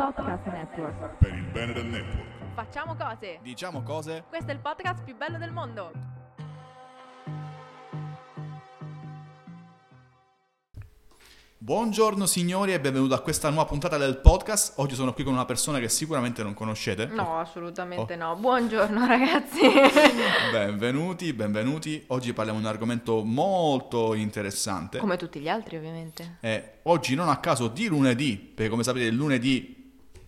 Podcast Network. per il bene del network. Facciamo cose. Diciamo cose? Questo è il podcast più bello del mondo. Buongiorno signori e benvenuti a questa nuova puntata del podcast. Oggi sono qui con una persona che sicuramente non conoscete. No, assolutamente Oh. no. Buongiorno ragazzi. Benvenuti, benvenuti. Oggi parliamo di un argomento molto interessante. Come tutti gli altri ovviamente. Eh, oggi non a caso di lunedì, perché come sapete il lunedì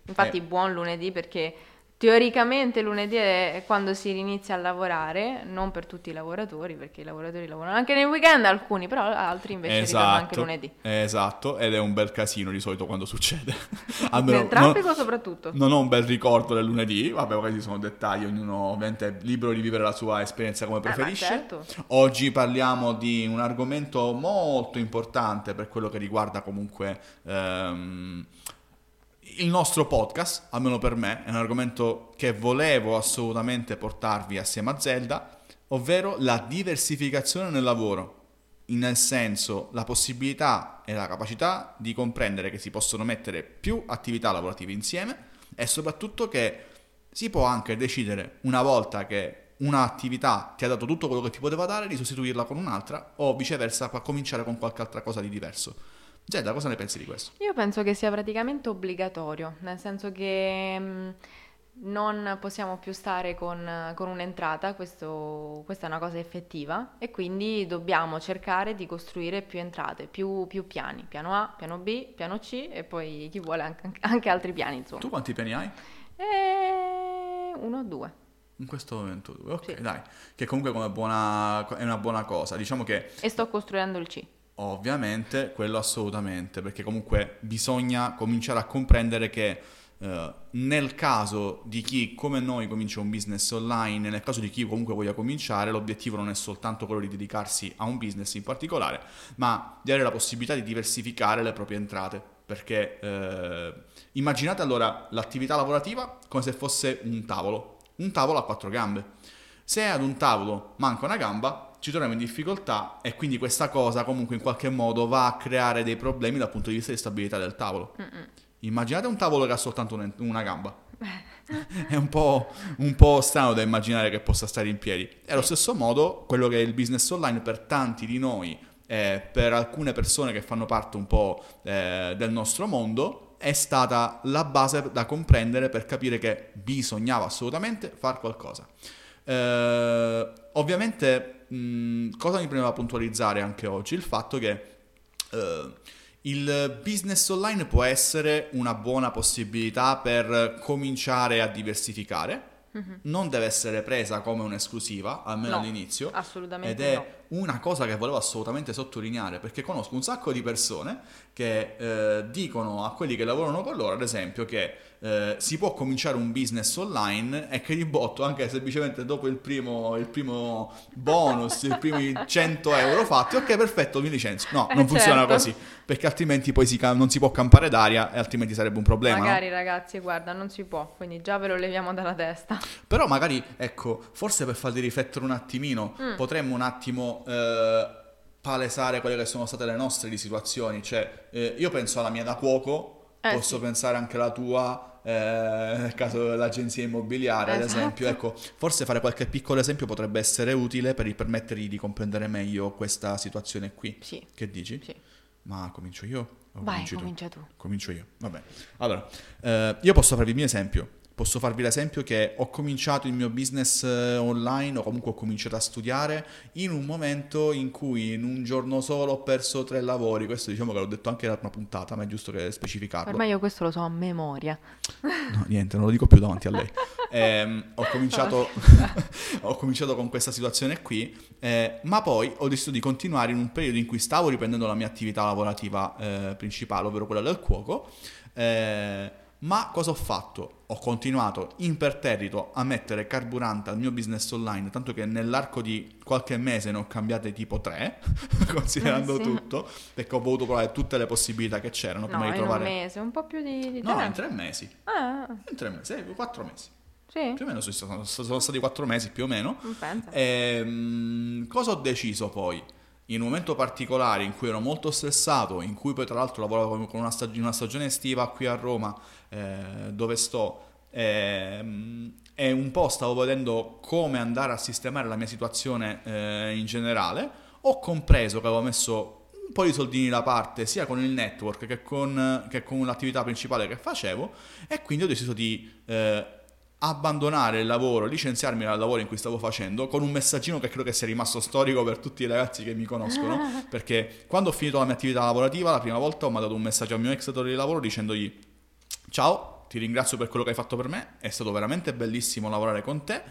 Infatti Eh. buon lunedì perché teoricamente lunedì è quando si inizia a lavorare, non per tutti i lavoratori, perché i lavoratori lavorano anche nel weekend alcuni, però altri invece ritornano anche lunedì. Esatto, ed è un bel casino di solito quando succede. Almeno Nel traffico non, soprattutto. non ho un bel ricordo del lunedì, vabbè, questi sono dettagli, ognuno ovviamente è libero di vivere la sua esperienza come Eh, ma preferisce. certo. Oggi parliamo di un argomento molto importante per quello che riguarda comunque ehm, il nostro podcast, almeno per me, è un argomento che volevo assolutamente portarvi assieme a Zelda, ovvero la diversificazione nel lavoro. Nel senso, la possibilità e la capacità di comprendere che si possono mettere più attività lavorative insieme e soprattutto che si può anche decidere una volta che un'attività ti ha dato tutto quello che ti poteva dare di sostituirla con un'altra o viceversa cominciare con qualche altra cosa di diverso. Zelda, cosa ne pensi di questo? Io penso che sia praticamente obbligatorio, nel senso che mh, non possiamo più stare con, con un'entrata, questo- questa è una cosa effettiva, e quindi dobbiamo cercare di costruire più entrate, più, più piani, piano A, piano B, piano C e poi chi vuole anche, anche altri piani, insomma. Tu quanti piani hai? E uno o due. In questo momento due, ok, Sì. dai, che comunque come buona, è una buona cosa. Diciamo che E sto costruendo il C. ovviamente quello assolutamente, perché comunque bisogna cominciare a comprendere che eh, nel caso di chi come noi comincia un business online, nel caso di chi comunque voglia cominciare, l'obiettivo non è soltanto quello di dedicarsi a un business in particolare, ma di avere la possibilità di diversificare le proprie entrate. Perché eh, immaginate allora l'attività lavorativa come se fosse un tavolo, un tavolo a quattro gambe. Se ad un tavolo manca una gamba, ci troviamo in difficoltà e quindi questa cosa comunque in qualche modo va a creare dei problemi dal punto di vista di stabilità del tavolo. Immaginate un tavolo che ha soltanto un- una gamba. È un po', un po' strano da immaginare che possa stare in piedi. E allo stesso modo, quello che è il business online per tanti di noi, eh, per alcune persone che fanno parte un po' eh, del nostro mondo, è stata la base da comprendere per capire che bisognava assolutamente fare qualcosa. Eh, ovviamente, mh, cosa mi premeva puntualizzare anche oggi? Il fatto che eh, il business online può essere una buona possibilità per cominciare a diversificare. Non deve essere presa come un'esclusiva, almeno No, all'inizio. assolutamente Ed è no. Una cosa che volevo assolutamente sottolineare, perché conosco un sacco di persone che eh, dicono a quelli che lavorano con loro, ad esempio, che eh, si può cominciare un business online e che di botto, anche semplicemente dopo il primo, il primo bonus, i primi 100 euro fatti, ok, perfetto, mi licenzio. No, Eh, non funziona certo. così, perché altrimenti poi si non si può campare d'aria e altrimenti sarebbe un problema. no? Magari ragazzi, guarda, non si può, quindi già ve lo leviamo dalla testa. Però magari, ecco, forse per farli riflettere un attimino, Mm. potremmo un attimo eh, palesare quelle che sono state le nostre di situazioni. Cioè, eh, io penso alla mia da cuoco, Eh, posso sì. pensare anche alla tua, eh, nel caso dell'agenzia immobiliare, ad Esatto. esempio. Ecco, forse fare qualche piccolo esempio potrebbe essere utile per permettergli di comprendere meglio questa situazione qui. Sì, Che dici? sì. Ma comincio io? Vai, cominci tu? comincia tu. Comincio io, vabbè. Allora, eh, io posso farvi il mio esempio. Posso farvi l'esempio che ho cominciato il mio business eh, online o comunque ho cominciato a studiare in un momento in cui in un giorno solo ho perso tre lavori. Questo diciamo che l'ho detto anche in una puntata, ma è giusto che specificarlo. Ormai io questo lo so a memoria. No, niente, non lo dico più davanti a lei. Ehm, ho, cominciato, ho cominciato con questa situazione qui, eh, ma poi ho deciso di continuare in un periodo in cui stavo riprendendo la mia attività lavorativa eh, principale, ovvero quella del cuoco. eh, ma cosa ho fatto? Ho continuato imperterrito a mettere carburante al mio business online, tanto che nell'arco di qualche mese ne ho cambiate tipo tre, considerando Eh, sì. tutto, perché ho voluto provare tutte le possibilità che c'erano No, prima di in un trovare... mese, un po' più di, di No, in tre mesi. Ah, In tre mesi, eh, quattro mesi. sì, Più o meno sono, sono- sono stati quattro mesi più o meno. pensa. Ehm, cosa ho deciso poi? In un momento particolare in cui ero molto stressato, in cui poi tra l'altro lavoravo con una, stag- una stagione estiva qui a Roma, eh, dove sto, eh, e un po' stavo vedendo come andare a sistemare la mia situazione eh, in generale, ho compreso che avevo messo un po' di soldini da parte sia con il network che con, che con l'attività principale che facevo e quindi ho deciso di eh, abbandonare il lavoro, licenziarmi dal lavoro in cui stavo facendo con un messaggino che credo che sia rimasto storico per tutti i ragazzi che mi conoscono perché quando ho finito la mia attività lavorativa la prima volta ho mandato un messaggio al mio ex datore di lavoro dicendogli ciao, ti ringrazio per quello che hai fatto per me, è stato veramente bellissimo lavorare con te,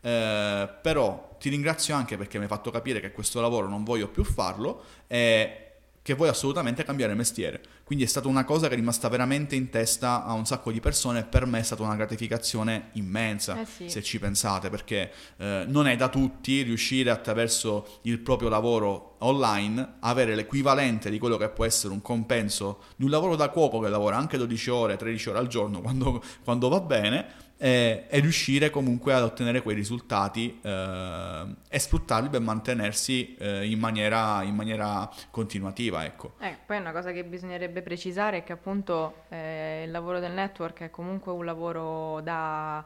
eh, però ti ringrazio anche perché mi hai fatto capire che questo lavoro non voglio più farlo e che vuoi assolutamente cambiare mestiere. Quindi è stata una cosa che è rimasta veramente in testa a un sacco di persone e per me è stata una gratificazione immensa, Eh sì. se ci pensate, perché eh, non è da tutti riuscire attraverso il proprio lavoro online avere l'equivalente di quello che può essere un compenso di un lavoro da cuoco che lavora anche 12 ore, 13 ore al giorno quando, quando va bene e, e riuscire comunque ad ottenere quei risultati eh, e sfruttarli per mantenersi eh, in, maniera, in maniera continuativa, ecco. Eh, poi una cosa che bisognerebbe precisare è che appunto eh, il lavoro del network è comunque un lavoro da,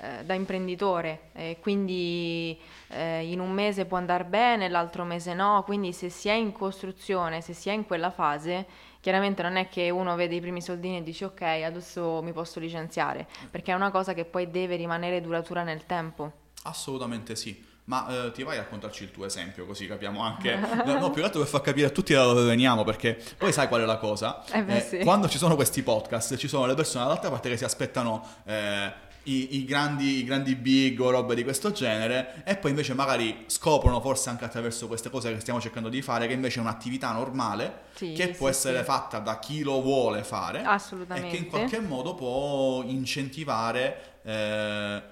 eh, da imprenditore, e quindi eh, in un mese può andare bene, l'altro mese no, quindi se si è in costruzione, se si è in quella fase, chiaramente non è che uno vede i primi soldini e dice ok, adesso mi posso licenziare, perché è una cosa che poi deve rimanere duratura nel tempo. Assolutamente sì. Ma eh, ti vai a raccontarci il tuo esempio così capiamo anche... No, no, più che altro per far capire a tutti da dove veniamo, perché poi sai qual è la cosa? Eh beh, sì. Quando ci sono questi podcast, ci sono le persone dall'altra parte che si aspettano eh, i, i grandi, i grandi big o robe di questo genere e poi invece magari scoprono, forse anche attraverso queste cose che stiamo cercando di fare, che invece è un'attività normale Sì, che può sì, essere sì. fatta da chi lo vuole fare e che Assolutamente. in qualche modo può incentivare eh,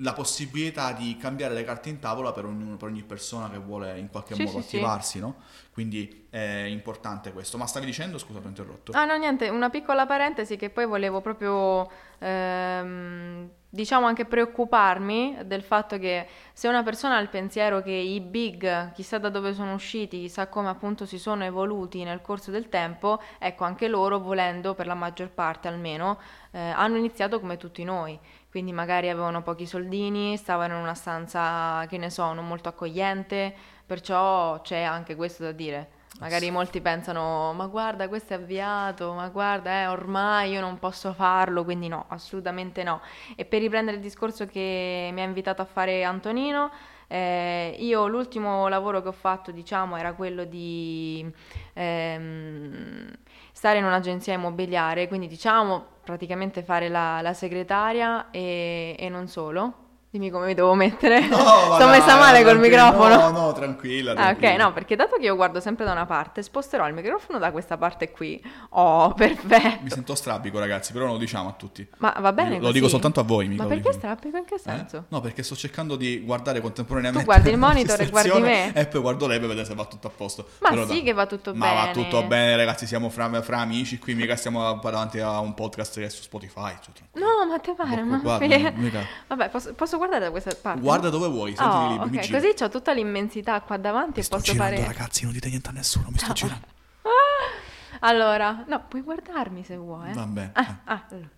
la possibilità di cambiare le carte in tavola per, ognuno- per ogni persona che vuole in qualche Sì, modo sì, sì. attivarsi, no? Quindi è importante questo. Ma stavi dicendo, scusa, ti ho interrotto. Ah no, niente, una piccola parentesi che poi volevo proprio, ehm, diciamo anche preoccuparmi del fatto che se una persona ha il pensiero che i big, chissà da dove sono usciti, chissà come appunto si sono evoluti nel corso del tempo, ecco anche loro volendo, per la maggior parte almeno, eh, hanno iniziato come tutti noi. Quindi magari avevano pochi soldini, stavano in una stanza, che ne so, non molto accogliente, perciò c'è anche questo da dire. Magari molti pensano, ma guarda, questo è avviato, ma guarda, eh, ormai io non posso farlo, quindi no, assolutamente no. E per riprendere il discorso che mi ha invitato a fare Antonino, eh, io l'ultimo lavoro che ho fatto, diciamo, era quello di ehm, stare in un'agenzia immobiliare, quindi diciamo praticamente fare la, la segretaria e, e non solo. Dimmi come mi devo mettere. No, Sto ma messa male col microfono. No, no, tranquilla. Ah, ok, tranquilla. no, perché dato che io guardo sempre da una parte, sposterò il microfono da questa parte qui. Oh, perfetto. Mi sento strabico, ragazzi, però non lo diciamo a tutti. Ma va bene Lo così? dico soltanto a voi, mica Ma perché dico. strappico? In che Eh? senso? No, perché sto cercando di guardare contemporaneamente Tu guardi il monitor e guardi me? E poi guardo lei per vedere se va tutto a posto. Ma Però sì dai. che va tutto Ma va bene. tutto bene, ragazzi, siamo fra, fra amici qui, mica stiamo davanti a un podcast che è su Spotify. cioè. No, ma te pare, ma che- mica- Vabbè, posso, posso guardare da questa parte? Guarda dove vuoi, sentiti Oh, libero, mi ok, giro. così ho tutta l'immensità qua davanti Mi e posso girando, fare... ragazzi, non dite niente a nessuno, mi sto girando. Allora, no, puoi guardarmi se vuoi. eh. Vabbè, Ah, eh, ah, allora.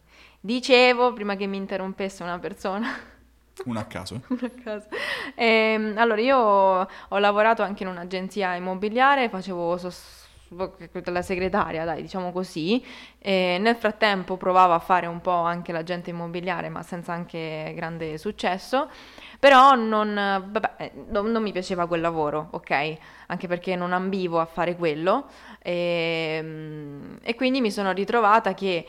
Dicevo, prima che mi interrompesse una persona, uno a caso. eh. una cosa. Ehm, allora, io ho lavorato anche in un'agenzia immobiliare, facevo sos- la segretaria, dai, diciamo così. E nel frattempo provavo a fare un po' anche l'agente immobiliare, ma senza anche grande successo. Però non, vabbè, eh, non, non mi piaceva quel lavoro, ok? Anche perché non ambivo a fare quello. E, e quindi mi sono ritrovata che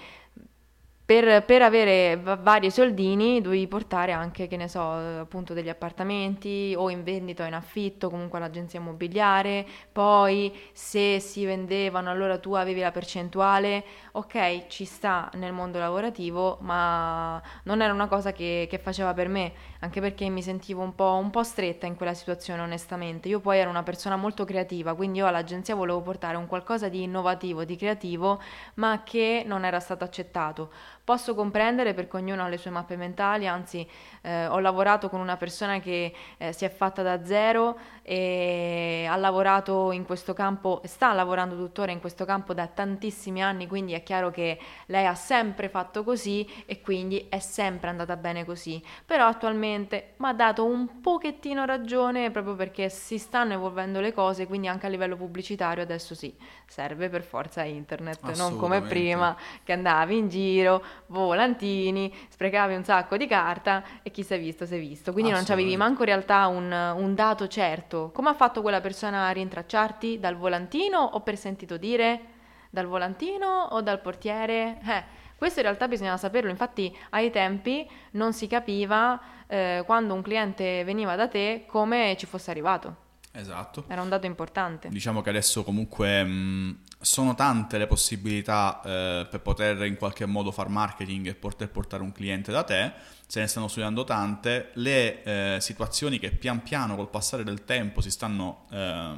per, per avere va- vari soldini dovevi portare anche, che ne so, appunto degli appartamenti o in vendita o in affitto, comunque all'agenzia immobiliare. Poi se si vendevano allora tu avevi la percentuale. Ok, ci sta nel mondo lavorativo, ma non era una cosa che, che faceva per me, anche perché mi sentivo un po', un po' stretta in quella situazione, onestamente. Io poi ero una persona molto creativa, quindi io all'agenzia volevo portare un qualcosa di innovativo, di creativo, ma che non era stato accettato. Posso comprendere perché ognuno ha le sue mappe mentali, anzi eh, ho lavorato con una persona che eh, si è fatta da zero e ha lavorato in questo campo, sta lavorando tuttora in questo campo da tantissimi anni, quindi è chiaro che lei ha sempre fatto così e quindi è sempre andata bene così. Però attualmente mi ha dato un pochettino ragione proprio perché si stanno evolvendo le cose, quindi anche a livello pubblicitario adesso sì, serve per forza internet, non come prima che andavi in giro, volantini, sprecavi un sacco di carta e chi si è visto si è visto. Quindi non avevi manco in realtà un, un dato certo. Come ha fatto quella persona a rintracciarti? Dal volantino o per sentito dire? Dal volantino o dal portiere? Eh, questo in realtà bisognava saperlo, infatti ai tempi non si capiva eh, quando un cliente veniva da te come ci fosse arrivato. Esatto. Era un dato importante. Diciamo che adesso comunque mh, sono tante le possibilità eh, per poter in qualche modo far marketing e poter portare un cliente da te, se ne stanno studiando tante, le eh, situazioni che pian piano col passare del tempo si stanno eh,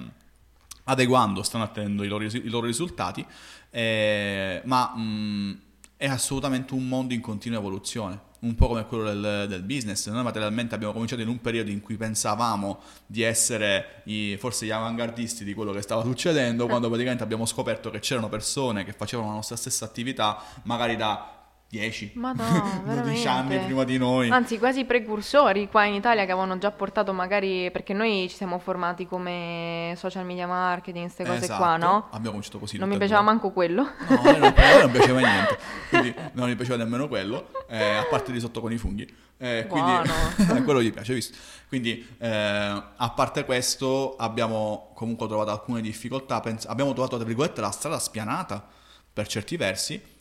adeguando, stanno ottenendo i loro, i loro risultati, eh, ma mh, è assolutamente un mondo in continua evoluzione un po' come quello del, del, business. Noi materialmente abbiamo cominciato in un periodo in cui pensavamo di essere i, forse gli avanguardisti di quello che stava succedendo, quando praticamente abbiamo scoperto che c'erano persone che facevano la nostra stessa attività, magari da 10 Madonna, 12 anni prima di noi. Anzi, quasi i precursori qua in Italia che avevano già portato magari perché noi ci siamo formati come social media marketing, queste cose esatto. qua, no? Abbiamo cominciato così. Non mi piaceva due. manco quello. No, a me non, non piaceva niente. Quindi non mi piaceva nemmeno quello, eh, a parte di sotto con i funghi. Eh, quindi quello gli piace, visto? Quindi eh, a parte questo abbiamo comunque trovato alcune difficoltà, Pens- abbiamo trovato tra virgolette la strada spianata per certi versi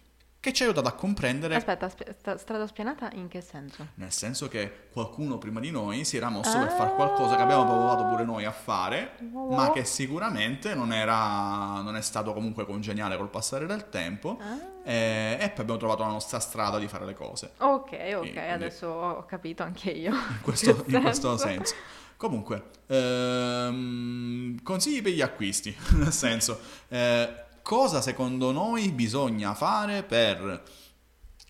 che ci ha aiutato a comprendere... Aspetta, sp- strada spianata in che senso? Nel senso che qualcuno prima di noi si era mosso ah. per fare qualcosa che abbiamo provato pure noi a fare, oh. ma che sicuramente non, era, non è stato comunque congeniale col passare del tempo ah. e, e, poi abbiamo trovato la nostra strada di fare le cose. Ok, ok, quindi, adesso ho capito anche io. In questo, in questo senso. Comunque, ehm, consigli per gli acquisti, nel senso... Eh, cosa secondo noi bisogna fare per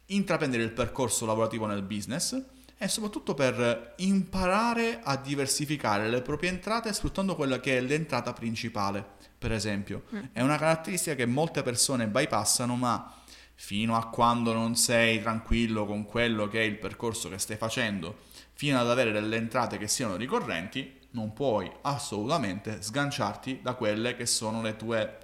intraprendere il percorso lavorativo nel business e soprattutto per imparare a diversificare le proprie entrate sfruttando quella che è l'entrata principale, per esempio. Mm. È una caratteristica che molte persone bypassano, ma fino a quando non sei tranquillo con quello che è il percorso che stai facendo, fino ad avere delle entrate che siano ricorrenti, non puoi assolutamente sganciarti da quelle che sono le tue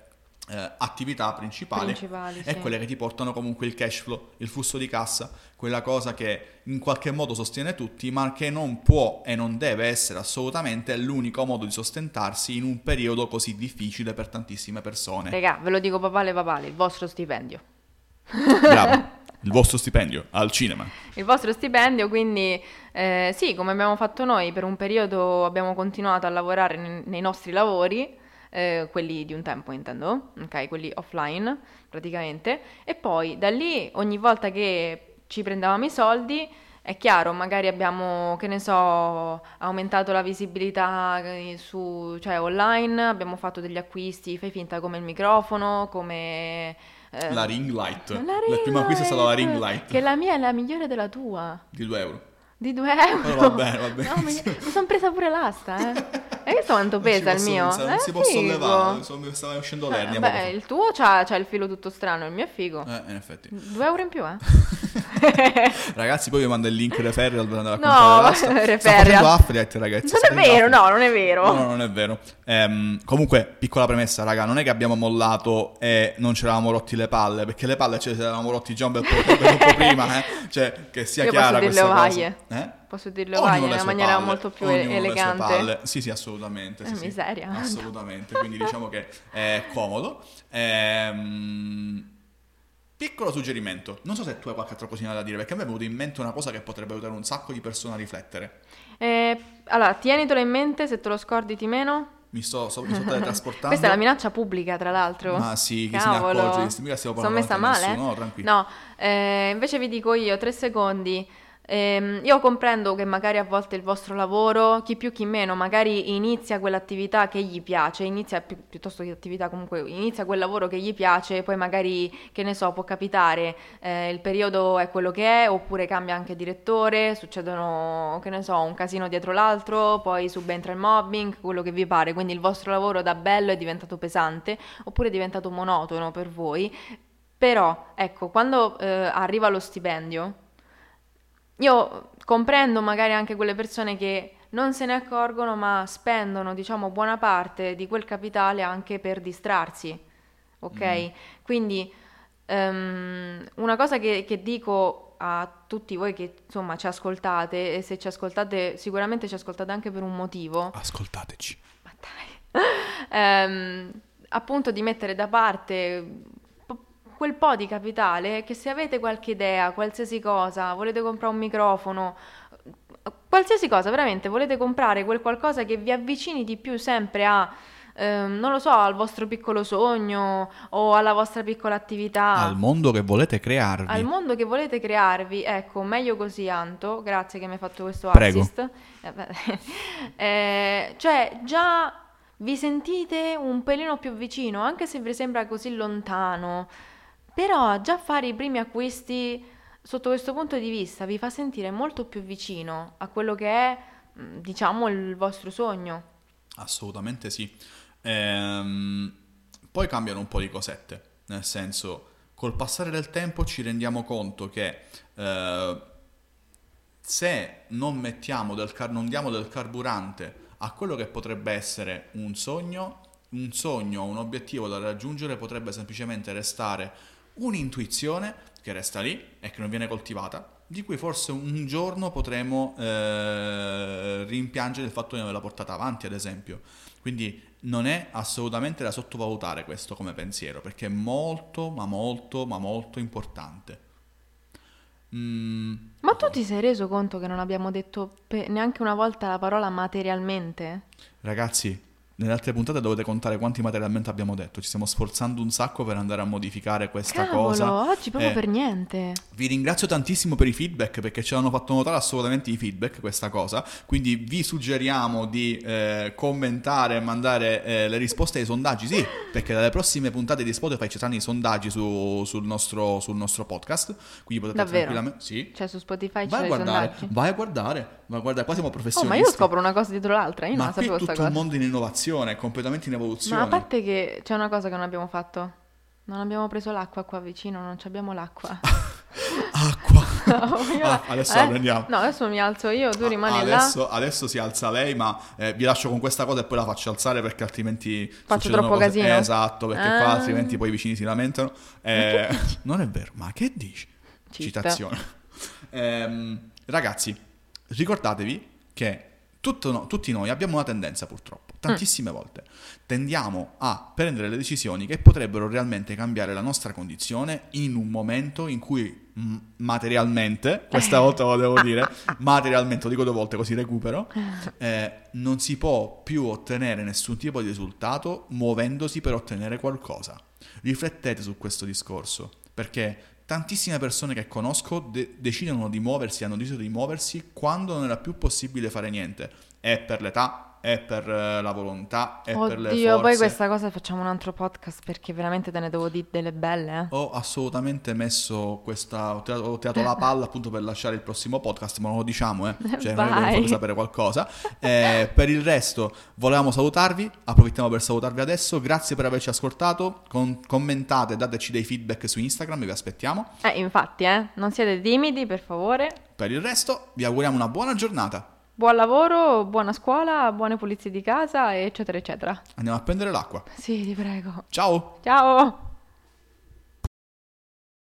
eh, attività principali, principali e sì. quelle che ti portano comunque il cash flow, il flusso di cassa, quella cosa che in qualche modo sostiene tutti, ma che non può e non deve essere assolutamente l'unico modo di sostentarsi in un periodo così difficile per tantissime persone. Regà, ve lo dico papale papale, il vostro stipendio. Bravo. Il vostro stipendio al cinema. Il vostro stipendio, quindi eh, sì, come abbiamo fatto noi, per un periodo abbiamo continuato a lavorare nei nostri lavori, eh, quelli di un tempo intendo, ok, quelli offline praticamente, e poi da lì ogni volta che ci prendevamo i soldi, è chiaro, magari abbiamo, che ne so, aumentato la visibilità eh, su, cioè online, abbiamo fatto degli acquisti, fai finta come il microfono, come... Eh, la ring light. La, ring la prima acquisto è stata la ring light. Che la mia è la migliore della tua. Di 2 euro. Di 2 euro? Oh, va bene, va bene. No, mi, mi sono presa pure l'asta, eh. Hai visto quanto pesa il mio? Non, eh, si può sollevare, mi stava uscendo l'ernia. Eh, beh, il tuo c'ha, c'ha, il filo tutto strano, il mio è figo. Eh, in effetti. Due euro in più, eh? Ragazzi, poi vi mando il link referral per andare a comprare no, referral. affiliate, ragazzi. Non è vero, no, non è vero. No, no non è vero. Ehm, comunque, piccola premessa, raga, non è che abbiamo mollato e non ci eravamo rotti le palle, perché le palle ce le eravamo rotti già un bel po', prima, eh? Cioè, che sia Io chiara questa cosa. Eh? Posso dirlo vai, in una maniera palle, molto più elegante. Sì, sì, assolutamente. Sì, eh, miseria. Sì, assolutamente. Quindi diciamo che è comodo. Ehm, piccolo suggerimento. Non so se tu hai qualche altra cosina da dire, perché a me è venuto in mente una cosa che potrebbe aiutare un sacco di persone a riflettere. Eh, allora, tienitelo in mente, se te lo scordi ti meno. Mi sto, so, mi sto teletrasportando. Questa è la minaccia pubblica, tra l'altro. Ma sì, chi Cavolo. se ne accorge? Mica stiamo parlando Sono messa male? Nessuno, no, tranquillo. No, eh, invece vi dico io, tre secondi Ehm, io comprendo che magari a volte il vostro lavoro, chi più chi meno, magari inizia quell'attività che gli piace, inizia pi- piuttosto che attività comunque, inizia quel lavoro che gli piace, poi magari, che ne so, può capitare, eh, il periodo è quello che è, oppure cambia anche direttore, succedono, che ne so, un casino dietro l'altro, poi subentra il mobbing, quello che vi pare, quindi il vostro lavoro da bello è diventato pesante, oppure è diventato monotono per voi, però, ecco, quando eh, arriva lo stipendio, io comprendo magari anche quelle persone che non se ne accorgono, ma spendono, diciamo, buona parte di quel capitale anche per distrarsi. Ok? Mm. Quindi um, una cosa che, che, dico a tutti voi che insomma ci ascoltate, e se ci ascoltate, sicuramente ci ascoltate anche per un motivo. Ascoltateci. Ma dai. um, appunto di mettere da parte quel po' di capitale che se avete qualche idea, qualsiasi cosa, volete comprare un microfono, qualsiasi cosa, veramente volete comprare quel qualcosa che vi avvicini di più sempre a ehm, non lo so, al vostro piccolo sogno o alla vostra piccola attività. Al mondo che volete crearvi. Al mondo che volete crearvi, ecco, meglio così Anto, grazie che mi hai fatto questo Prego. assist. Eh, eh, cioè, già vi sentite un pelino più vicino, anche se vi sembra così lontano. Però già fare i primi acquisti sotto questo punto di vista vi fa sentire molto più vicino a quello che è, mm, diciamo, il vostro sogno. Assolutamente sì. Ehm, poi cambiano un po' di cosette, nel senso, col passare del tempo ci rendiamo conto che eh, se non del car- non diamo del carburante a quello che potrebbe essere un sogno, un sogno, un obiettivo da raggiungere potrebbe semplicemente restare un'intuizione che resta lì e che non viene coltivata, di cui forse un giorno potremo eh, rimpiangere il fatto di non averla portata avanti, ad esempio. Quindi non è assolutamente da sottovalutare questo come pensiero, perché è molto, ma molto, ma molto importante. Mm. Ma tu ti sei reso conto che non abbiamo detto neanche una volta la parola materialmente? Ragazzi, nelle altre puntate dovete contare quanti materialmente abbiamo detto. Ci stiamo sforzando un sacco per andare a modificare questa Cavolo, cosa. oggi proprio eh, per niente. Vi ringrazio tantissimo per i feedback perché ci hanno fatto notare assolutamente i feedback questa cosa. Quindi vi suggeriamo di eh, commentare e mandare eh, le risposte ai sondaggi. Sì, perché dalle prossime puntate di Spotify ci saranno i sondaggi su, sul, nostro, sul, nostro, podcast. Quindi potete Davvero? tranquillamente. Sì. Cioè su Spotify vai c'è i sondaggi. Vai a guardare. Ma guarda, qua siamo professionisti. Oh, ma io scopro una cosa dietro l'altra. Io ma non sapevo questa cosa. Ma tutto un mondo in innovazione, completamente in evoluzione. Ma a parte che c'è una cosa che non abbiamo fatto. Non abbiamo preso l'acqua qua vicino, non abbiamo l'acqua. Acqua. ah, adesso eh? la prendiamo. No, adesso mi alzo io, tu rimani adesso, là. Adesso si alza lei, ma eh, vi lascio con questa cosa e poi la faccio alzare perché altrimenti faccio troppo cose... casino. esatto, perché ah. qua altrimenti poi i vicini si lamentano. Eh, non è vero, ma che dici? Citta. Citazione. Ehm, ragazzi, ricordatevi che tutto, tutti noi abbiamo una tendenza purtroppo, tantissime mm. volte, tendiamo a prendere le decisioni che potrebbero realmente cambiare la nostra condizione in un momento in cui m- materialmente, questa volta lo devo dire, materialmente, lo dico due volte così recupero, eh, non si può più ottenere nessun tipo di risultato muovendosi per ottenere qualcosa. Riflettete su questo discorso, perché tantissime persone che conosco de- decidono di muoversi, hanno deciso di muoversi quando non era più possibile fare niente. È per l'età, è per eh, la volontà, è Oddio, per le forze. poi questa cosa facciamo un altro podcast perché veramente te ne devo dire delle belle. Eh? Ho assolutamente messo questa, ho tirato, ho tirato la palla appunto per lasciare il prossimo podcast, ma non lo diciamo, eh. Cioè, Vai. non fate sapere qualcosa. Eh, per il resto, volevamo salutarvi, approfittiamo per salutarvi adesso. Grazie per averci ascoltato. Con, commentate, dateci dei feedback su Instagram, vi aspettiamo. Eh, infatti, eh, non siete timidi, per favore. Per il resto, vi auguriamo una buona giornata. Buon lavoro, buona scuola, buone pulizie di casa, eccetera, eccetera. Andiamo a prendere l'acqua. Sì, ti prego. Ciao. Ciao.